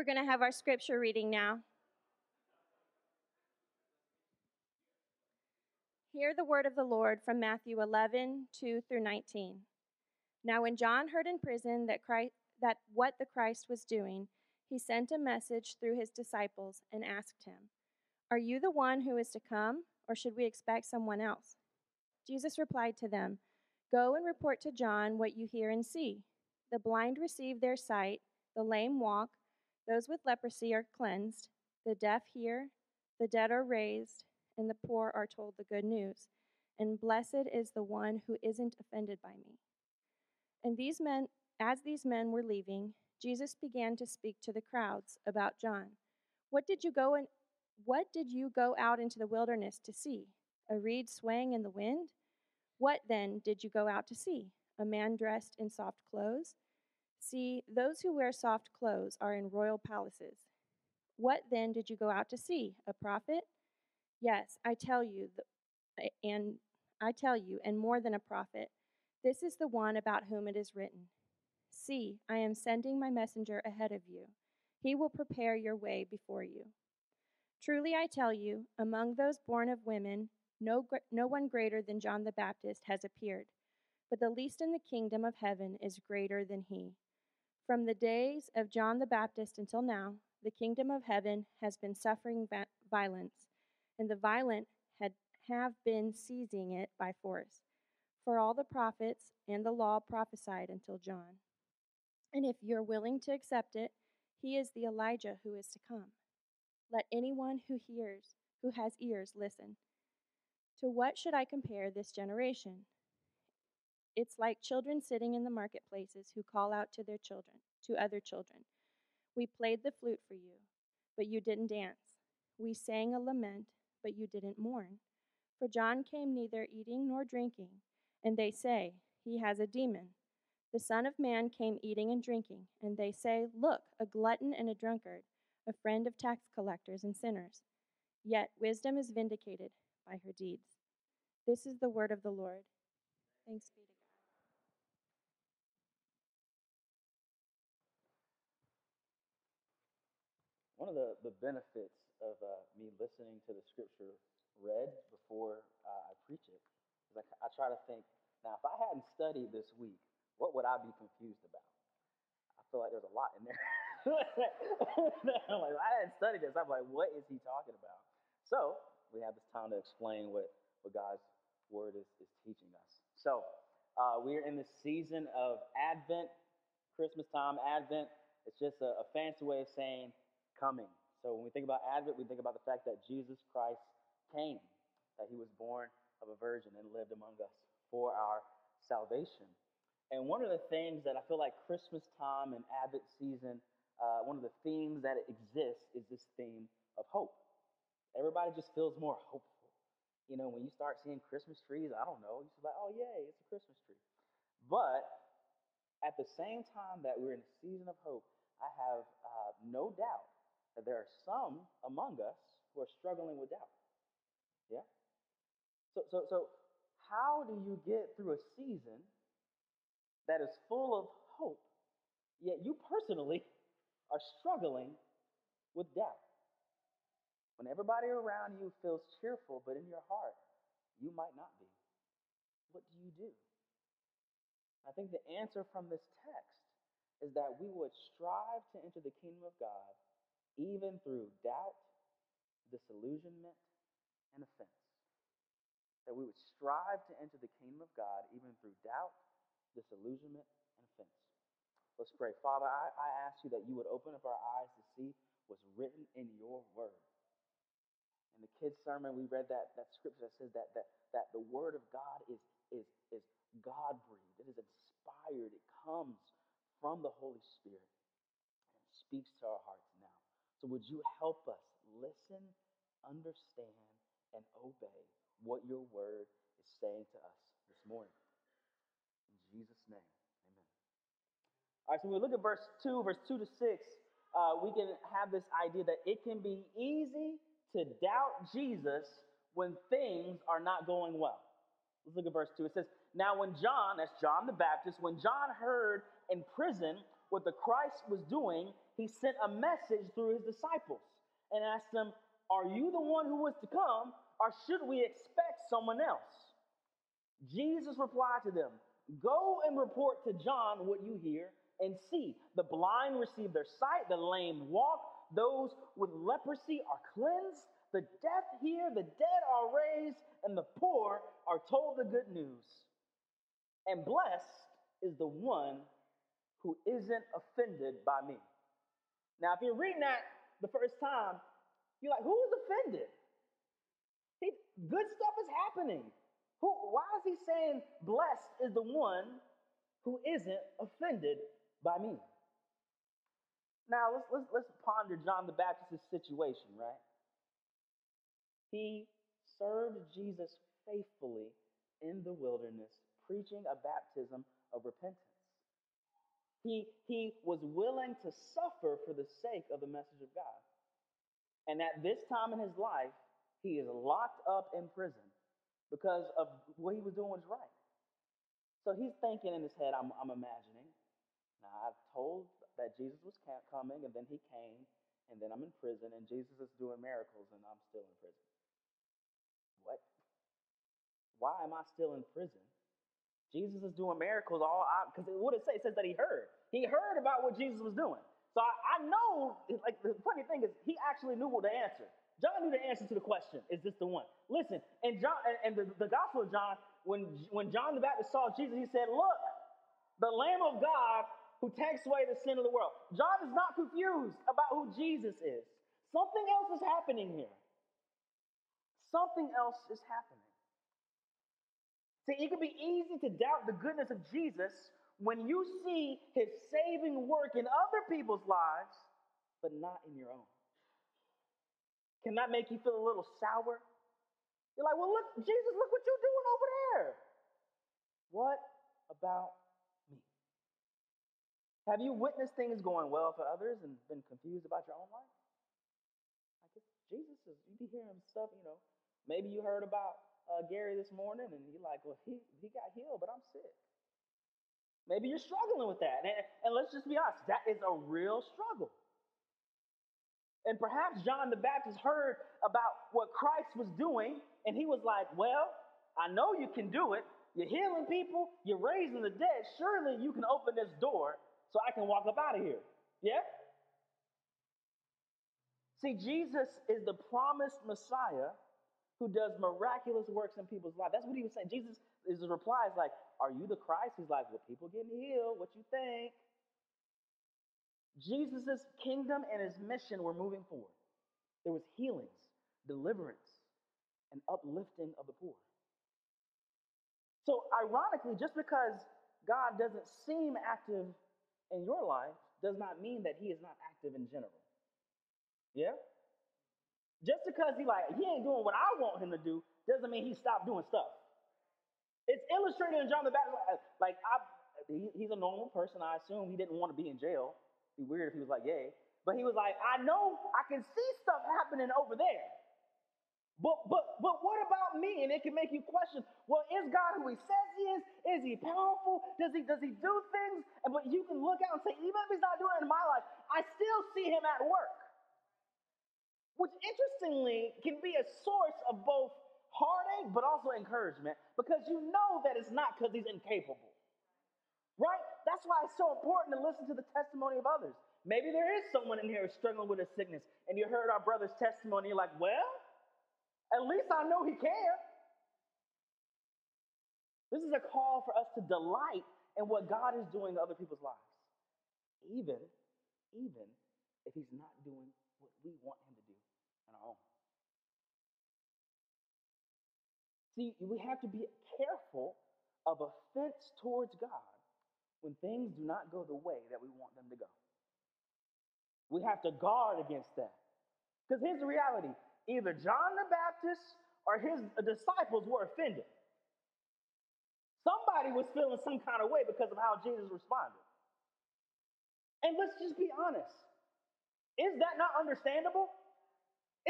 We're going to have our scripture reading now. Hear the word of the Lord from Matthew 11, 2 through 19. Now, when John heard in prison that, Christ, that what the Christ was doing, he sent a message through his disciples and asked him, Are you the one who is to come, or should we expect someone else? Jesus replied to them, Go and report to John what you hear and see. The blind receive their sight, the lame walk, those with leprosy are cleansed, the deaf hear, the dead are raised, and the poor are told the good news. And blessed is the one who isn't offended by me. And these men, as these men were leaving, Jesus began to speak to the crowds about John. What did you go and what did you go out into the wilderness to see? A reed swaying in the wind? What then did you go out to see? A man dressed in soft clothes? See, those who wear soft clothes are in royal palaces. What then did you go out to see? A prophet? Yes, I tell you, and I tell you, and more than a prophet. This is the one about whom it is written See, I am sending my messenger ahead of you. He will prepare your way before you. Truly I tell you, among those born of women, no, no one greater than John the Baptist has appeared, but the least in the kingdom of heaven is greater than he. From the days of John the Baptist until now, the kingdom of heaven has been suffering violence, and the violent had, have been seizing it by force. For all the prophets and the law prophesied until John. And if you're willing to accept it, he is the Elijah who is to come. Let anyone who hears, who has ears, listen. To what should I compare this generation? It's like children sitting in the marketplaces who call out to their children, to other children. We played the flute for you, but you didn't dance. We sang a lament, but you didn't mourn. For John came neither eating nor drinking, and they say, He has a demon. The Son of Man came eating and drinking, and they say, Look, a glutton and a drunkard, a friend of tax collectors and sinners. Yet wisdom is vindicated by her deeds. This is the word of the Lord. Thanks be One of the, the benefits of uh, me listening to the scripture read before uh, I preach it is I, I try to think, now, if I hadn't studied this week, what would I be confused about? I feel like there's a lot in there. Like, I hadn't studied this. I'm like, what is he talking about? So we have this time to explain what, what God's word is, is teaching us. So uh, we're in the season of Advent, Christmas time, Advent. It's just a, a fancy way of saying coming. So when we think about Advent, we think about the fact that Jesus Christ came, that he was born of a virgin and lived among us for our salvation. And one of the things that I feel like Christmas time and Advent season, uh, one of the themes that exists is this theme of hope. Everybody just feels more hopeful. You know, when you start seeing Christmas trees, I don't know, you are like, oh, yay, it's a Christmas tree. But at the same time that we're in a season of hope, I have uh, no doubt that there are some among us who are struggling with doubt. Yeah? So, so, so how do you get through a season that is full of hope, yet you personally are struggling with doubt? When everybody around you feels cheerful, but in your heart, you might not be. What do you do? I think the answer from this text is that we would strive to enter the kingdom of God even through doubt, disillusionment, and offense. That we would strive to enter the kingdom of God even through doubt, disillusionment, and offense. Let's pray. Father, I, I ask you that you would open up our eyes to see what's written in your word. In the kids' sermon, we read that, that scripture that says that, that, that the word of God is, is, is God breathed, it is inspired, it comes from the Holy Spirit and speaks to our hearts now. So, would you help us listen, understand, and obey what your word is saying to us this morning? In Jesus' name, amen. All right, so when we look at verse 2, verse 2 to 6, uh, we can have this idea that it can be easy to doubt Jesus when things are not going well. Let's look at verse 2. It says, Now, when John, that's John the Baptist, when John heard in prison what the Christ was doing, he sent a message through his disciples and asked them, Are you the one who was to come, or should we expect someone else? Jesus replied to them, Go and report to John what you hear and see. The blind receive their sight, the lame walk, those with leprosy are cleansed, the deaf hear, the dead are raised, and the poor are told the good news. And blessed is the one who isn't offended by me. Now, if you're reading that the first time, you're like, who is offended? He, good stuff is happening. Who, why is he saying blessed is the one who isn't offended by me? Now let's let's let's ponder John the Baptist's situation, right? He served Jesus faithfully in the wilderness, preaching a baptism of repentance. He, he was willing to suffer for the sake of the message of God. And at this time in his life, he is locked up in prison because of what he was doing was right. So he's thinking in his head, I'm, I'm imagining. Now, I've told that Jesus was coming, and then he came, and then I'm in prison, and Jesus is doing miracles, and I'm still in prison. What? Why am I still in prison? Jesus is doing miracles all out because what it says it says that he heard. He heard about what Jesus was doing. So I, I know, like the funny thing is, he actually knew what the answer. John knew the answer to the question, is this the one? Listen, and John and the, the Gospel of John, when, when John the Baptist saw Jesus, he said, Look, the Lamb of God who takes away the sin of the world. John is not confused about who Jesus is. Something else is happening here. Something else is happening. See, it can be easy to doubt the goodness of Jesus when you see his saving work in other people's lives, but not in your own. Can that make you feel a little sour? You're like, well, look, Jesus, look what you're doing over there. What about me? Have you witnessed things going well for others and been confused about your own life? Like Jesus is, you be hearing stuff, you know. Maybe you heard about uh, Gary this morning and you're like, well, he, he got healed, but I'm sick. Maybe you're struggling with that. And, and let's just be honest, that is a real struggle. And perhaps John the Baptist heard about what Christ was doing, and he was like, Well, I know you can do it. You're healing people, you're raising the dead. Surely you can open this door so I can walk up out of here. Yeah? See, Jesus is the promised Messiah who does miraculous works in people's lives. That's what he was saying. Jesus, his reply is like, Are you the Christ? He's like, Well, people getting healed. What you think? Jesus' kingdom and his mission were moving forward. There was healings, deliverance, and uplifting of the poor. So, ironically, just because God doesn't seem active in your life does not mean that he is not active in general. Yeah? Just because he like he ain't doing what I want him to do doesn't mean he stopped doing stuff. It's illustrated in John the Baptist. Like I, he, he's a normal person. I assume he didn't want to be in jail be weird if he was like, yay. But he was like, I know I can see stuff happening over there. But but but what about me? And it can make you question, well, is God who he says he is? Is he powerful? Does he does he do things? And but you can look out and say, even if he's not doing it in my life, I still see him at work. Which interestingly can be a source of both heartache but also encouragement because you know that it's not because he's incapable. Right? That's why it's so important to listen to the testimony of others. Maybe there is someone in here struggling with a sickness, and you heard our brother's testimony, you're like, well, at least I know he can. This is a call for us to delight in what God is doing in other people's lives, even, even if he's not doing what we want him to do own. See, we have to be careful of offense towards God when things do not go the way that we want them to go. We have to guard against that. Because here's the reality either John the Baptist or his disciples were offended. Somebody was feeling some kind of way because of how Jesus responded. And let's just be honest. Is that not understandable?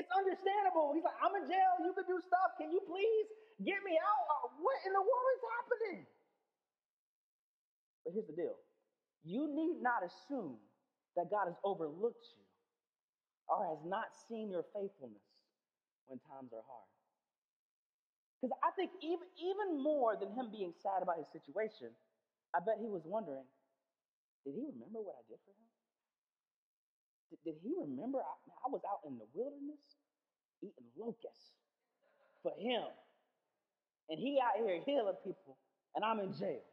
It's understandable. He's like, I'm in jail. You can do stuff. Can you please get me out? Uh, what in the world is happening? But here's the deal you need not assume that God has overlooked you or has not seen your faithfulness when times are hard. Because I think even, even more than him being sad about his situation, I bet he was wondering, did he remember what I did for him? Did, did he remember I, I was out in the wilderness eating locusts for him? And he out here healing people, and I'm in jail.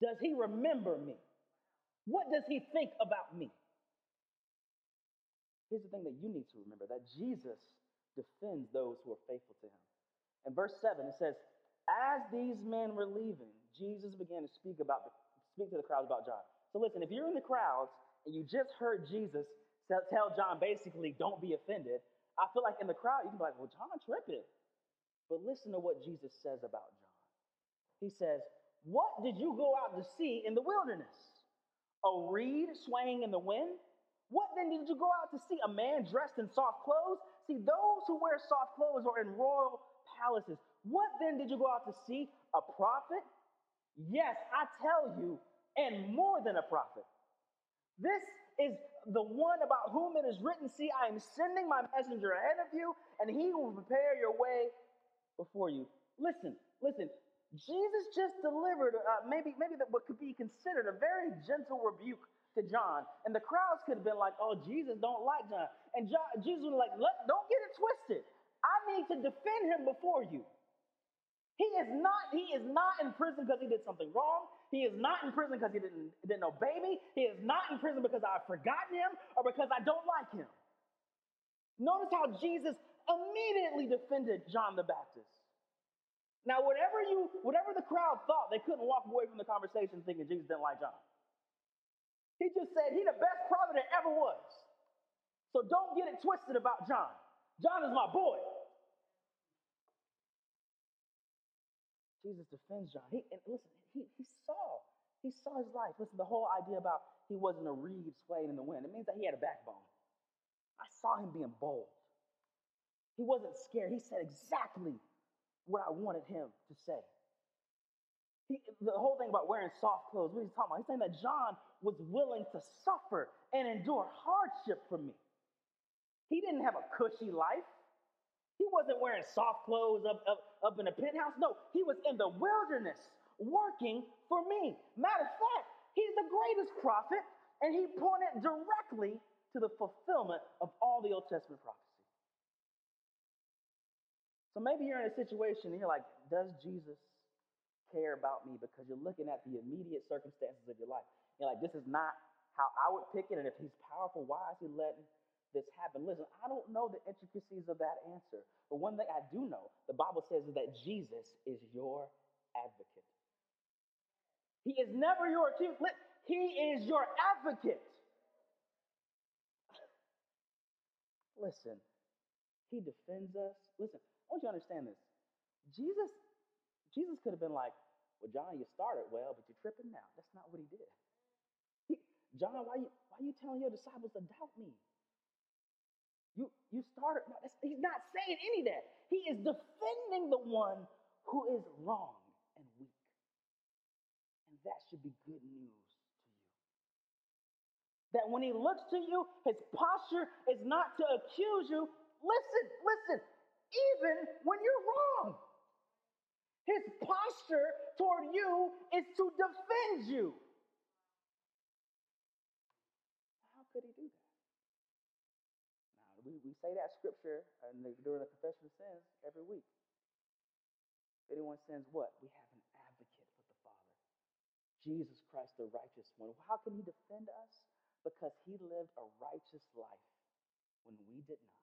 Does he remember me? What does he think about me? Here's the thing that you need to remember that Jesus defends those who are faithful to him. In verse 7, it says, As these men were leaving, Jesus began to speak about the, speak to the crowds about John. So listen, if you're in the crowds and you just heard Jesus tell John basically, don't be offended, I feel like in the crowd you can be like, well, John tripping. But listen to what Jesus says about John. He says, What did you go out to see in the wilderness? A reed swaying in the wind? What then did you go out to see? A man dressed in soft clothes? See, those who wear soft clothes are in royal palaces. What then did you go out to see? A prophet? Yes, I tell you, and more than a prophet. This is the one about whom it is written, See, I am sending my messenger ahead of you, and he will prepare your way before you. Listen, listen. Jesus just delivered uh, maybe maybe what could be considered a very gentle rebuke to John, and the crowds could have been like, "Oh, Jesus don't like John," and John, Jesus was like, "Don't get it twisted. I need to defend him before you. He is not, he is not in prison because he did something wrong. He is not in prison because he didn't, didn't obey me. He is not in prison because I've forgotten him or because I don't like him. Notice how Jesus immediately defended John the Baptist. Now, whatever you, whatever the crowd thought, they couldn't walk away from the conversation thinking Jesus didn't like John. He just said he the best prophet there ever was. So don't get it twisted about John. John is my boy. Jesus defends John. He, and listen, he, he saw. He saw his life. Listen, the whole idea about he wasn't a reed swaying in the wind, it means that he had a backbone. I saw him being bold. He wasn't scared. He said exactly what I wanted him to say. He, the whole thing about wearing soft clothes, what he's talking about, he's saying that John was willing to suffer and endure hardship for me. He didn't have a cushy life. He wasn't wearing soft clothes up, up, up in a penthouse. No, he was in the wilderness working for me. Matter of fact, he's the greatest prophet, and he pointed directly to the fulfillment of all the Old Testament prophecy. So maybe you're in a situation and you're like, does Jesus care about me? Because you're looking at the immediate circumstances of your life. You're like, this is not how I would pick it. And if he's powerful, why is he letting this happen. Listen, I don't know the intricacies of that answer, but one thing I do know the Bible says that Jesus is your advocate. He is never your accuser. He is your advocate. Listen, he defends us. Listen, I want you to understand this. Jesus, Jesus could have been like, well, John, you started well, but you're tripping now. That's not what he did. He, John, why you, why are you telling your disciples to doubt me? You, you started, no, he's not saying any of that. He is defending the one who is wrong that should be good news to you. That when he looks to you, his posture is not to accuse you. Listen, listen, even when you're wrong. His posture toward you is to defend you. How could he do that? we, we say that scripture and during the confession of sins every week. If anyone sins, what? We have an advocate with the Father. Jesus Christ, the righteous one. How can he defend us? Because he lived a righteous life when we did not.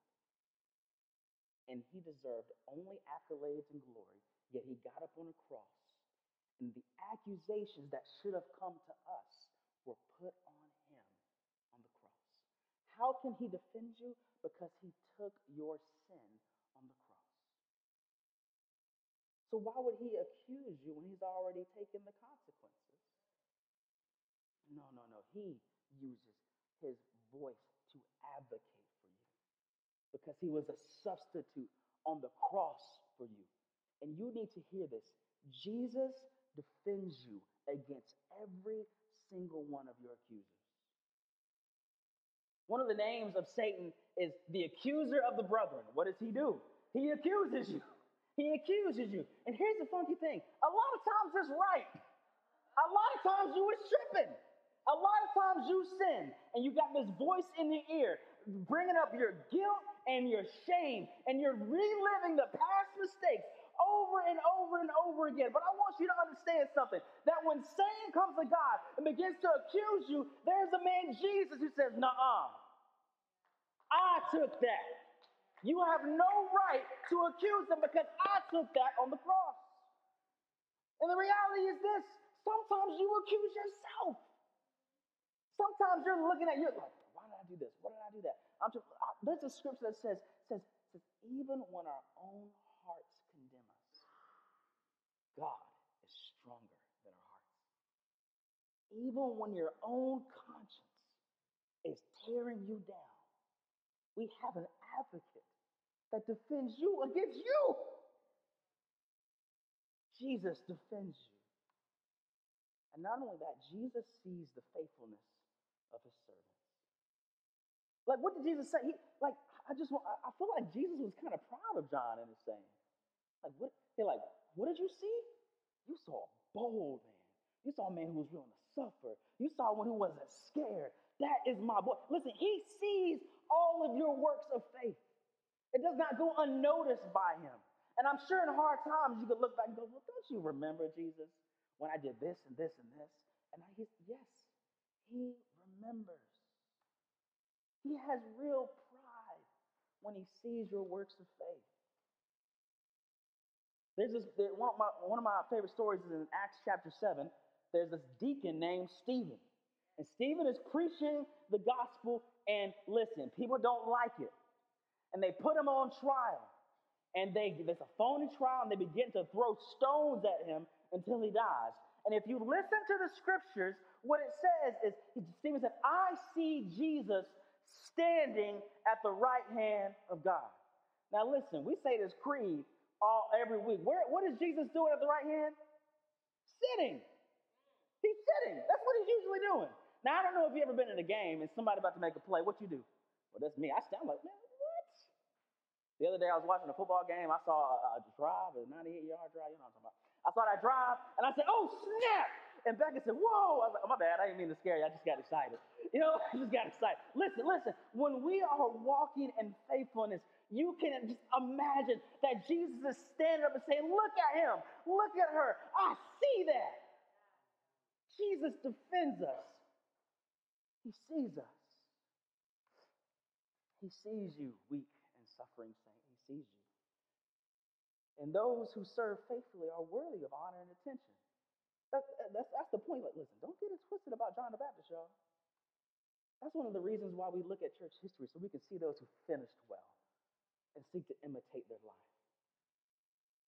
And he deserved only accolades and glory, yet he got up on a cross. And the accusations that should have come to us were put on him on the cross. How can he defend you? because he took your sin on the cross. So why would he accuse you when he's already taken the consequences? No, no, no. He uses his voice to advocate for you because he was a substitute on the cross for you. And you need to hear this. Jesus defends you against every single one of your accusers. One of the names of Satan is the accuser of the brethren. What does he do? He accuses you. He accuses you. And here's the funky thing a lot of times it's right. A lot of times you was tripping. A lot of times you sin and you got this voice in the ear bringing up your guilt and your shame and you're reliving the past mistakes over and over and over again. But I want you to understand something that when Satan comes to God and begins to accuse you, there's a man, Jesus, who says, Nuh-uh. I took that. You have no right to accuse them because I took that on the cross. And the reality is this sometimes you accuse yourself. Sometimes you're looking at you like, why did I do this? Why did I do that? I'm just, I, there's a scripture that says, says, says, even when our own hearts condemn us, God is stronger than our hearts. Even when your own conscience is tearing you down, we have an advocate that defends you against you. Jesus defends you. And not only that, Jesus sees the faithfulness of his servants. Like, what did Jesus say? He, like, I just want, I feel like Jesus was kind of proud of John in his saying. Like, what, they're like, what did you see? You saw a bold man. You saw a man who was willing to suffer. You saw one who wasn't scared. That is my boy. Listen, he sees all of your works of faith. It does not go unnoticed by him. And I'm sure in hard times you could look back and go, Well, don't you remember, Jesus, when I did this and this and this? And I guess, yes, he remembers. He has real pride when he sees your works of faith. There's this, there, one, of my, one of my favorite stories is in Acts chapter 7. There's this deacon named Stephen. And Stephen is preaching the gospel, and listen, people don't like it and they put him on trial. And they there's a phony trial, and they begin to throw stones at him until he dies. And if you listen to the scriptures, what it says is Stephen said, I see Jesus standing at the right hand of God. Now listen, we say this creed all every week. Where, what is Jesus doing at the right hand? Sitting. He's sitting. That's what he's usually doing. Now I don't know if you ever been in a game and somebody about to make a play. What you do? Well, that's me. I stand like, man, what? the other day I was watching a football game. I saw a, a drive, a 98 yard drive. You know what I'm talking about. I saw that drive and I said, oh, snap. And Becca said, whoa. I was like, oh, my bad. I didn't mean to scare you. I just got excited. You know, I just got excited. Listen, listen. When we are walking in faithfulness, you can just imagine that Jesus is standing up and saying, look at him. Look at her. I see that. Jesus defends us. He sees us. He sees you weak and suffering saint. He sees you. And those who serve faithfully are worthy of honor and attention. That's, that's, that's the point. Like, listen, don't get it twisted about John the Baptist, y'all. That's one of the reasons why we look at church history, so we can see those who finished well and seek to imitate their life.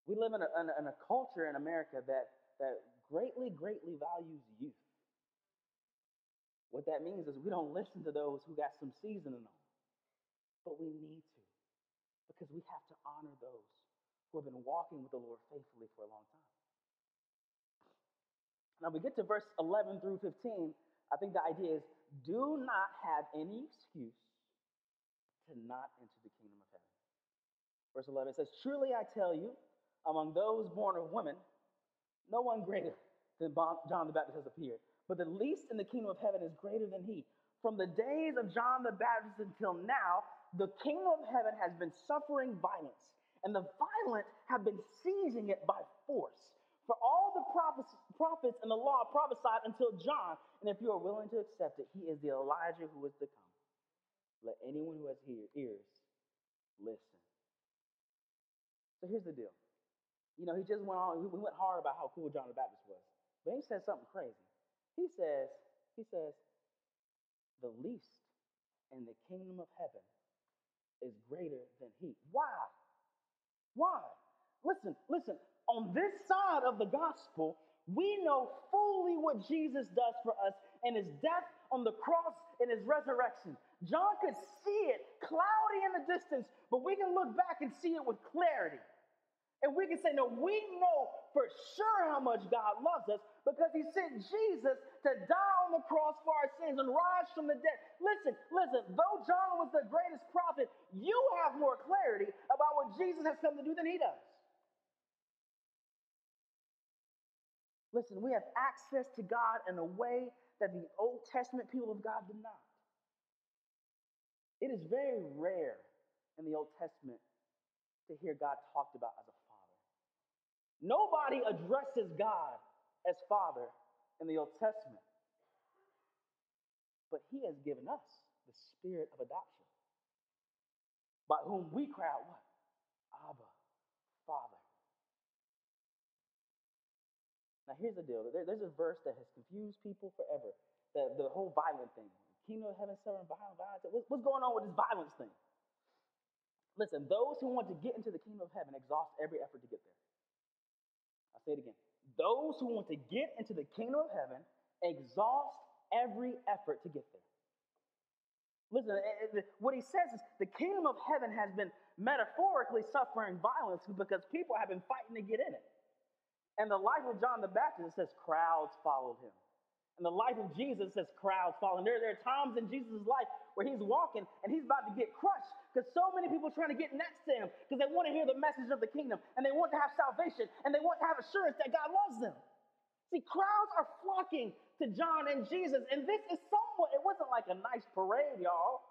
We live in a, in a, in a culture in America that, that greatly, greatly values youth. What that means is we don't listen to those who got some seasoning on, but we need to because we have to honor those who have been walking with the Lord faithfully for a long time. Now we get to verse 11 through 15. I think the idea is do not have any excuse to not enter the kingdom of heaven. Verse 11 says, Truly I tell you, among those born of women, no one greater than John the Baptist has appeared, but the least in the kingdom of heaven is greater than he. From the days of John the Baptist until now, the kingdom of heaven has been suffering violence, and the violent have been seizing it by force. For all the prophets, prophets and the law prophesied until John, and if you are willing to accept it, he is the Elijah who is to come. Let anyone who has ears listen. So here's the deal. You know, he just went on, we went hard about how cool John the Baptist was. But he said something crazy. He says, he says, the least in the kingdom of heaven is greater than he. Why? Why? Listen, listen. On this side of the gospel, we know fully what Jesus does for us in his death on the cross and his resurrection. John could see it cloudy in the distance, but we can look back and see it with clarity. And we can say, no, we know for sure how much God loves us because he sent Jesus to die on the cross for our sins and rise from the dead. Listen, listen, though John was the greatest prophet, you have more clarity about what Jesus has come to do than he does. Listen, we have access to God in a way that the Old Testament people of God did not. It is very rare in the Old Testament to hear God talked about as a Nobody addresses God as Father in the Old Testament. But He has given us the spirit of adoption, by whom we cry out, what? Abba, Father. Now, here's the deal there, there's a verse that has confused people forever the, the whole violent thing. Kingdom of heaven, suffering violent, violence. What's going on with this violence thing? Listen, those who want to get into the kingdom of heaven exhaust every effort to get there. I'll say it again. Those who want to get into the kingdom of heaven exhaust every effort to get there. Listen, eh, eh, what he says is the kingdom of heaven has been metaphorically suffering violence because people have been fighting to get in it. And the life of John the Baptist says crowds followed him. And the life of Jesus says crowds following. There, there are times in Jesus' life where he's walking and he's about to get crushed because so many people are trying to get next to him because they want to hear the message of the kingdom and they want to have salvation and they want to have assurance that God loves them. See, crowds are flocking to John and Jesus, and this is somewhat, it wasn't like a nice parade, y'all.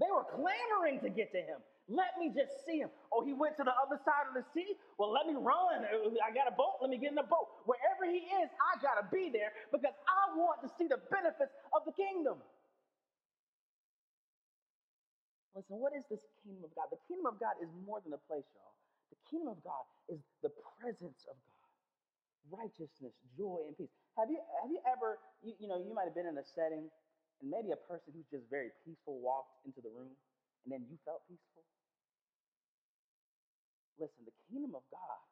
They were clamoring to get to him. Let me just see him. Oh, he went to the other side of the sea? Well, let me run. Uh, I got a boat. Let me get in the boat. Wherever he is, I got to be there because I want to see the benefits of the kingdom. Listen, what is this kingdom of God? The kingdom of God is more than a place, y'all. The kingdom of God is the presence of God, righteousness, joy, and peace. Have you have you ever, you, you know, you might have been in a setting and maybe a person who's just very peaceful walked into the room and then you felt peaceful? Listen, the kingdom of God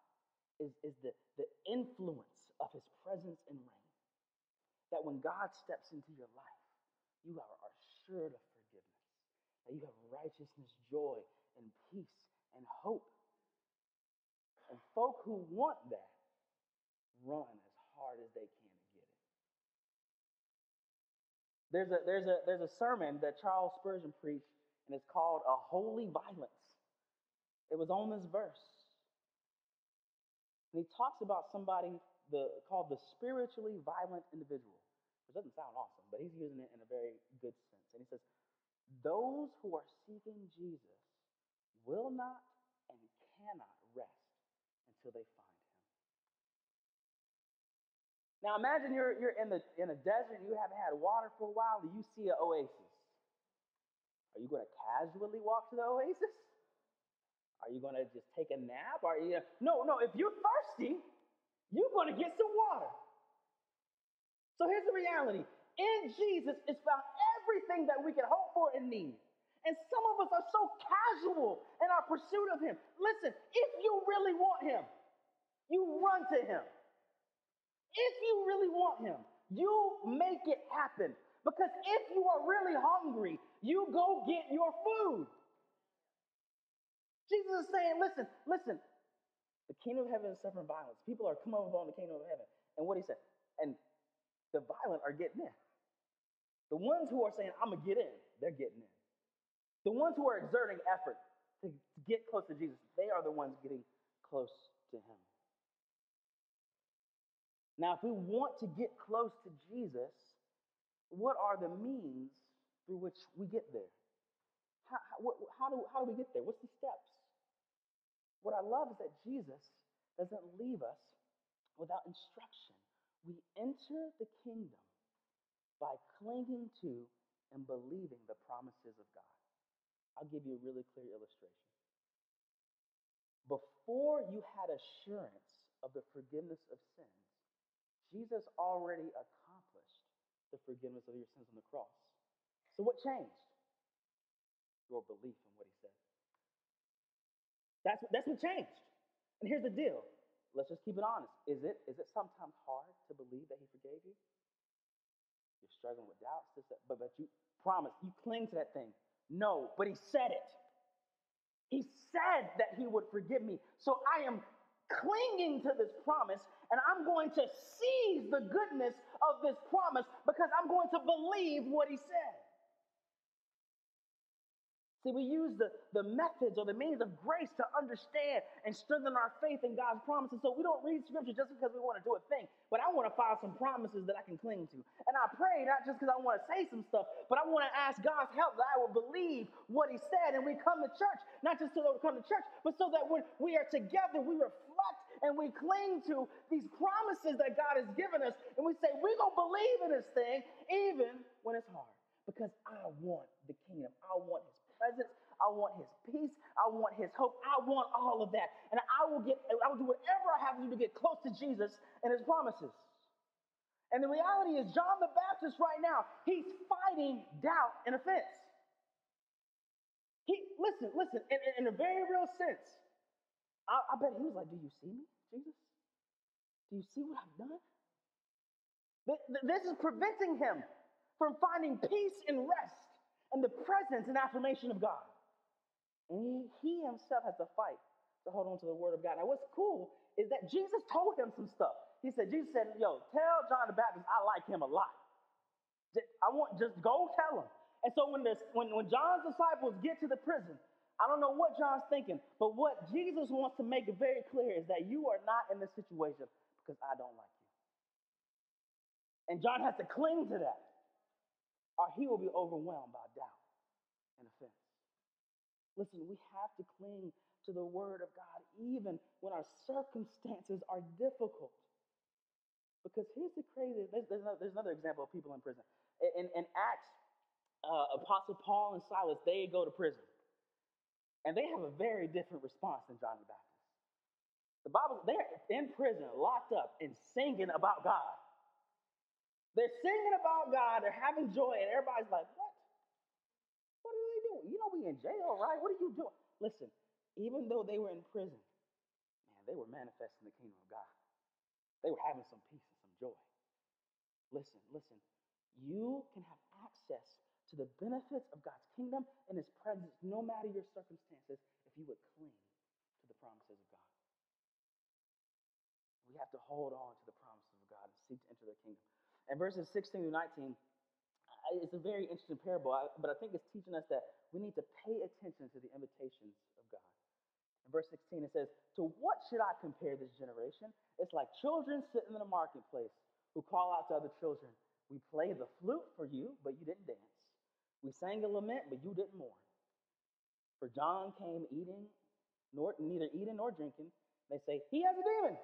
is, is the, the influence of his presence and reign. That when God steps into your life, you are assured of forgiveness, that you have righteousness, joy, and peace and hope. And folk who want that run as hard as they can to get it. There's a, there's a, there's a sermon that Charles Spurgeon preached, and it's called A Holy Violence. It was on this verse. And he talks about somebody the, called the spiritually violent individual. Which doesn't sound awesome, but he's using it in a very good sense. And he says, those who are seeking Jesus will not and cannot rest until they find him. Now imagine you're, you're in, the, in a desert you haven't had water for a while and you see an oasis. Are you going to casually walk to the oasis? Are you going to just take a nap? Are you no, no. If you're thirsty, you're going to get some water. So here's the reality: in Jesus is found everything that we can hope for and need. And some of us are so casual in our pursuit of Him. Listen, if you really want Him, you run to Him. If you really want Him, you make it happen. Because if you are really hungry, you go get your food. Jesus is saying, listen, listen, the kingdom of heaven is suffering violence. People are coming upon the kingdom of heaven. And what he said, and the violent are getting in. The ones who are saying, I'm going to get in, they're getting in. The ones who are exerting effort to, get close to Jesus, they are the ones getting close to Him. Now, if we want to get close to Jesus, what are the means through which we get there? How, how, how, do, how do we get there? What's the steps? What I love is that Jesus doesn't leave us without instruction. We enter the kingdom by clinging to and believing the promises of God. I'll give you a really clear illustration. Before you had assurance of the forgiveness of sins, Jesus already accomplished the forgiveness of your sins on the cross. So, what changed? Your belief in what he said. That's, that's what changed. And here's the deal. Let's just keep it honest. Is it, is it sometimes hard to believe that he forgave you? You're struggling with doubts, this, that, but, but you promise, you cling to that thing. No, but he said it. He said that he would forgive me. So I am clinging to this promise and I'm going to seize the goodness of this promise because I'm going to believe what he said. See, we use the, the methods or the means of grace to understand and strengthen our faith in God's promises. So we don't read scripture just because we want to do a thing, but I want to find some promises that I can cling to. And I pray not just because I want to say some stuff, but I want to ask God's help that I will believe what He said. And we come to church, not just so that we come to church, but so that when we are together, we reflect and we cling to these promises that God has given us. And we say, we're going to believe in this thing, even when it's hard, because I want the kingdom. I want His presence. I want his peace. I want his hope. I want all of that. And I will get, I will do whatever I have to do to get close to Jesus and his promises. And the reality is, John the Baptist right now, he's fighting doubt and offense. He, listen, listen, in, in a very real sense, I, I bet he was like, Do you see me, Jesus? Do you see what I've done? This is preventing him from finding peace and rest and the presence and affirmation of God. And he, he himself has to fight to hold on to the word of God. Now, what's cool is that Jesus told him some stuff. He said, Jesus said, Yo, tell John the Baptist I like him a lot. I want just go tell him. And so when this when, when John's disciples get to the prison, I don't know what John's thinking, but what Jesus wants to make it very clear is that you are not in this situation because I don't like you. And John has to cling to that or he will be overwhelmed by doubt and offense. Listen, we have to cling to the word of God even when our circumstances are difficult. Because here's the crazy, there's, there's, another, there's another example of people in prison. In, in Acts, uh, Apostle Paul and Silas, they go to prison. And they have a very different response than John the Baptist. The Bible, they're in prison, locked up, and singing about God. They're singing about God, they're having joy, and everybody's like, what? What are they doing? You know we in jail, right? What are you doing? Listen, even though they were in prison, man, they were manifesting the kingdom of God. They were having some peace and some joy. Listen, listen. You can have access to the benefits of God's kingdom and his presence no matter your circumstances if you would cling to the promises of God. We have to hold on to the promises of God and seek to enter the kingdom. And verses 16 to 19, it's a very interesting parable, but I think it's teaching us that we need to pay attention to the invitations of God. In verse 16, it says, To what should I compare this generation? It's like children sitting in a marketplace who call out to other children, We played the flute for you, but you didn't dance. We sang a lament, but you didn't mourn. For John came eating, nor, neither eating nor drinking. They say, He has a demon.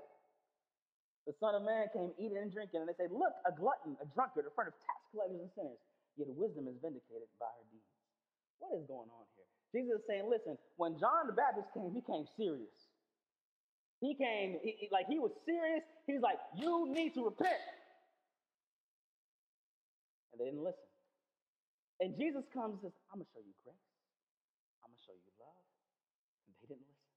The Son of Man came eating and drinking, and they say, Look, a glutton, a drunkard, a friend of tax collectors and sinners. Yet wisdom is vindicated by her deeds. What is going on here? Jesus is saying, Listen, when John the Baptist came, he came serious. He came, he, he, like, he was serious. He was like, You need to repent. And they didn't listen. And Jesus comes and says, I'm going to show you grace. I'm going to show you love. And they didn't listen.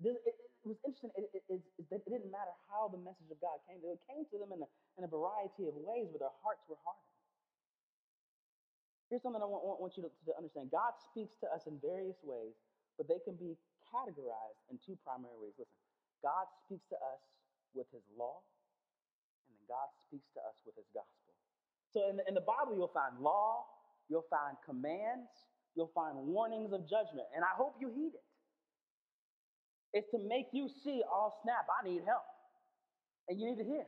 It, it, it was interesting it, it, it, it, didn't matter how the message of God came. It came to them in a, in a variety of ways, but their hearts were hardened. Here's something I want, want you to, to understand God speaks to us in various ways, but they can be categorized in two primary ways. Listen, God speaks to us with his law, and then God speaks to us with his gospel. So in the, in the Bible, you'll find law, you'll find commands, you'll find warnings of judgment, and I hope you heed it. It's to make you see, oh, snap, I need help. And you need to hear.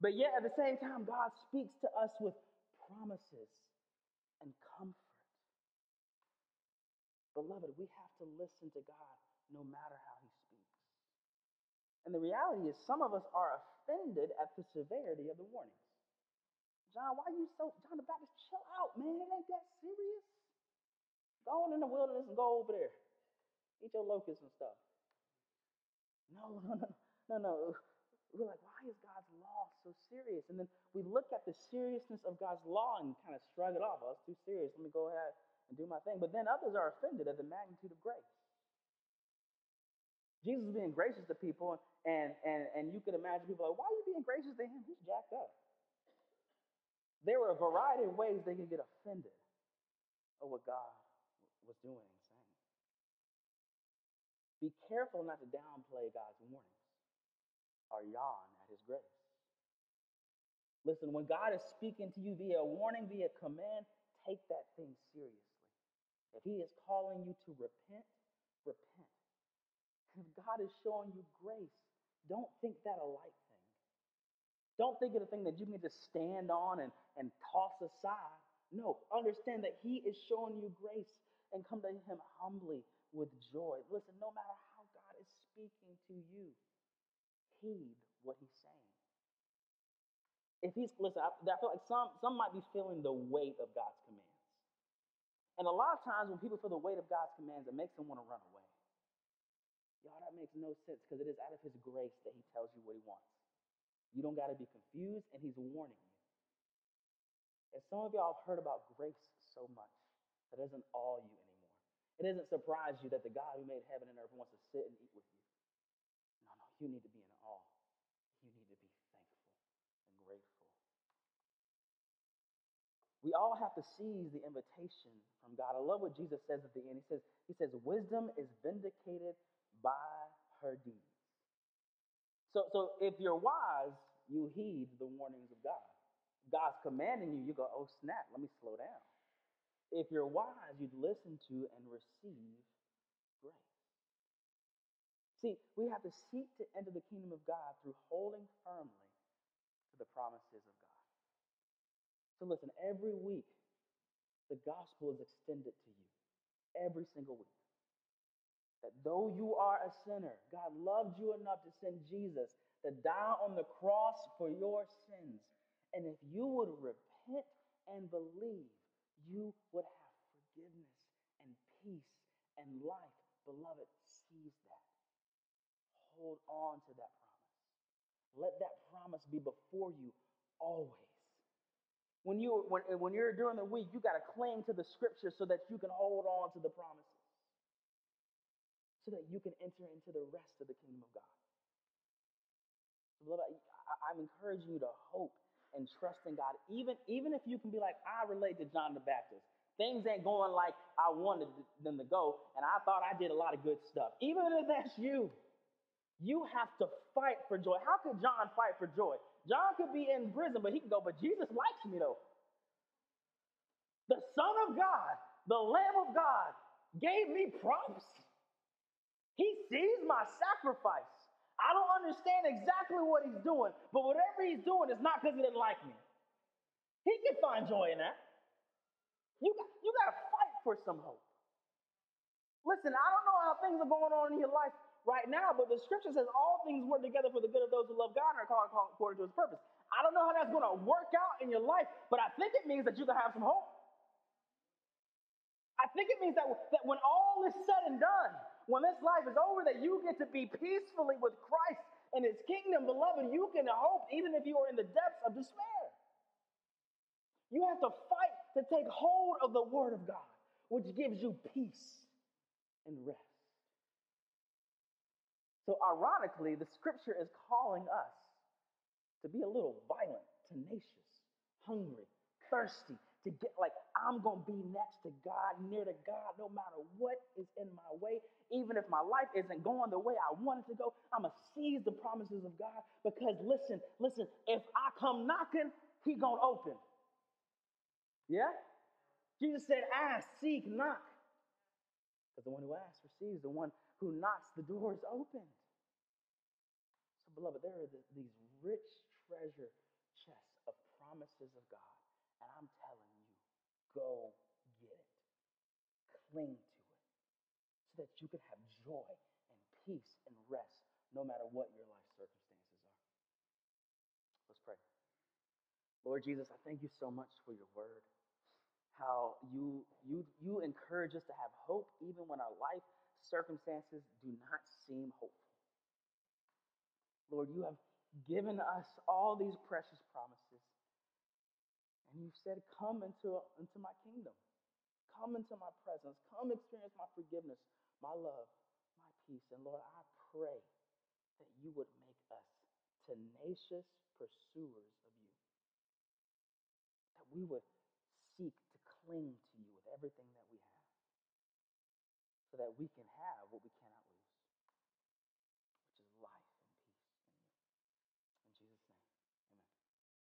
But yet, at the same time, God speaks to us with promises and comfort. Beloved, we have to listen to God no matter how He speaks. And the reality is, some of us are offended at the severity of the warnings. John, why are you so, John the Baptist, chill out, man. It ain't that serious. Go on in the wilderness and go over there. Eat your locusts and stuff. No, no, no, no, no. We're like, why is God's law so serious? And then we look at the seriousness of God's law and kind of shrug it off. Oh, it's too serious. Let me go ahead and do my thing. But then others are offended at the magnitude of grace. Jesus is being gracious to people, and, and, and you can imagine people like, why are you being gracious to him? He's jacked up. There were a variety of ways they could get offended of what God was doing. Be careful not to downplay God's warnings or yawn at his grace. Listen, when God is speaking to you via a warning, via command, take that thing seriously. If he is calling you to repent, repent. If God is showing you grace, don't think that a light thing. Don't think it a thing that you can just stand on and, and toss aside. No, understand that he is showing you grace and come to him humbly with joy. Listen, no matter how God is speaking to you, heed what he's saying. If he's, listen, I, I feel like some, some might be feeling the weight of God's commands. And a lot of times when people feel the weight of God's commands, it makes them want to run away. Y'all, that makes no sense because it is out of his grace that he tells you what he wants. You don't got to be confused, and he's warning you. And some of y'all have heard about grace so much that isn't all you. It doesn't surprise you that the God who made heaven and earth wants to sit and eat with you. No, no, you need to be in awe. You need to be thankful and grateful. We all have to seize the invitation from God. I love what Jesus says at the end. He says, He says, wisdom is vindicated by her deeds. So, so if you're wise, you heed the warnings of God. God's commanding you, you go, oh snap, let me slow down. If you're wise, you'd listen to and receive grace. See, we have to seek to enter the kingdom of God through holding firmly to the promises of God. So listen, every week, the gospel is extended to you. Every single week. That though you are a sinner, God loved you enough to send Jesus to die on the cross for your sins and if you would repent and believe, you would have forgiveness and peace and life. Beloved, seize that. Hold on to that promise. Let that promise be before you always. When, you, when, when you're during the week, you got to cling to the scripture so that you can hold on to the promises, so that you can enter into the rest of the kingdom of God. Beloved, I, I'm encouraging you to hope and trust in God. Even, even if you can be like, I relate to John the Baptist. Things ain't going like I wanted them to go, and I thought I did a lot of good stuff. Even if that's you, you have to fight for joy. How could John fight for joy? John could be in prison, but he could go, but Jesus likes me though. The Son of God, the Lamb of God, gave me props. He sees my sacrifice. I don't understand exactly what he's doing, but whatever he's doing is not because he didn't like me. He can find joy in that. You got, you got to fight for some hope. Listen, I don't know how things are going on in your life right now, but the scripture says all things work together for the good of those who love God and are called according to his purpose. I don't know how that's going to work out in your life, but I think it means that you can have some hope. I think it means that, that when all is said and done, when this life is over, that you get to be peacefully with Christ and his kingdom, beloved, you can hope even if you are in the depths of despair. You have to fight to take hold of the word of God, which gives you peace and rest. So, ironically, the scripture is calling us to be a little violent, tenacious, hungry, thirsty, to get like I'm to be next to God, near to God, no matter what is in my way. Even if my life isn't going the way I want it to go, I'm to seize the promises of God because listen, listen, if I come knocking, he to open. Yeah? Jesus said, ask, seek, knock. Because the one who asks receives, the one who knocks, the door is opened. So, beloved, there are these rich treasure chests of promises of God. And I'm telling you, Go get it. Cling to it so that you can have joy and peace and rest no matter what your life circumstances are. Let's pray. Lord Jesus, I thank you so much for your word. How you you you encourage us to have hope even when our life circumstances do not seem hopeful. Lord, you have given us all these precious promises. And you said, Come into, into my kingdom. Come into my presence. Come experience my forgiveness, my love, my peace. And Lord, I pray that you would make us tenacious pursuers of you. That we would seek to cling to you with everything that we have. so that we can have what we cannot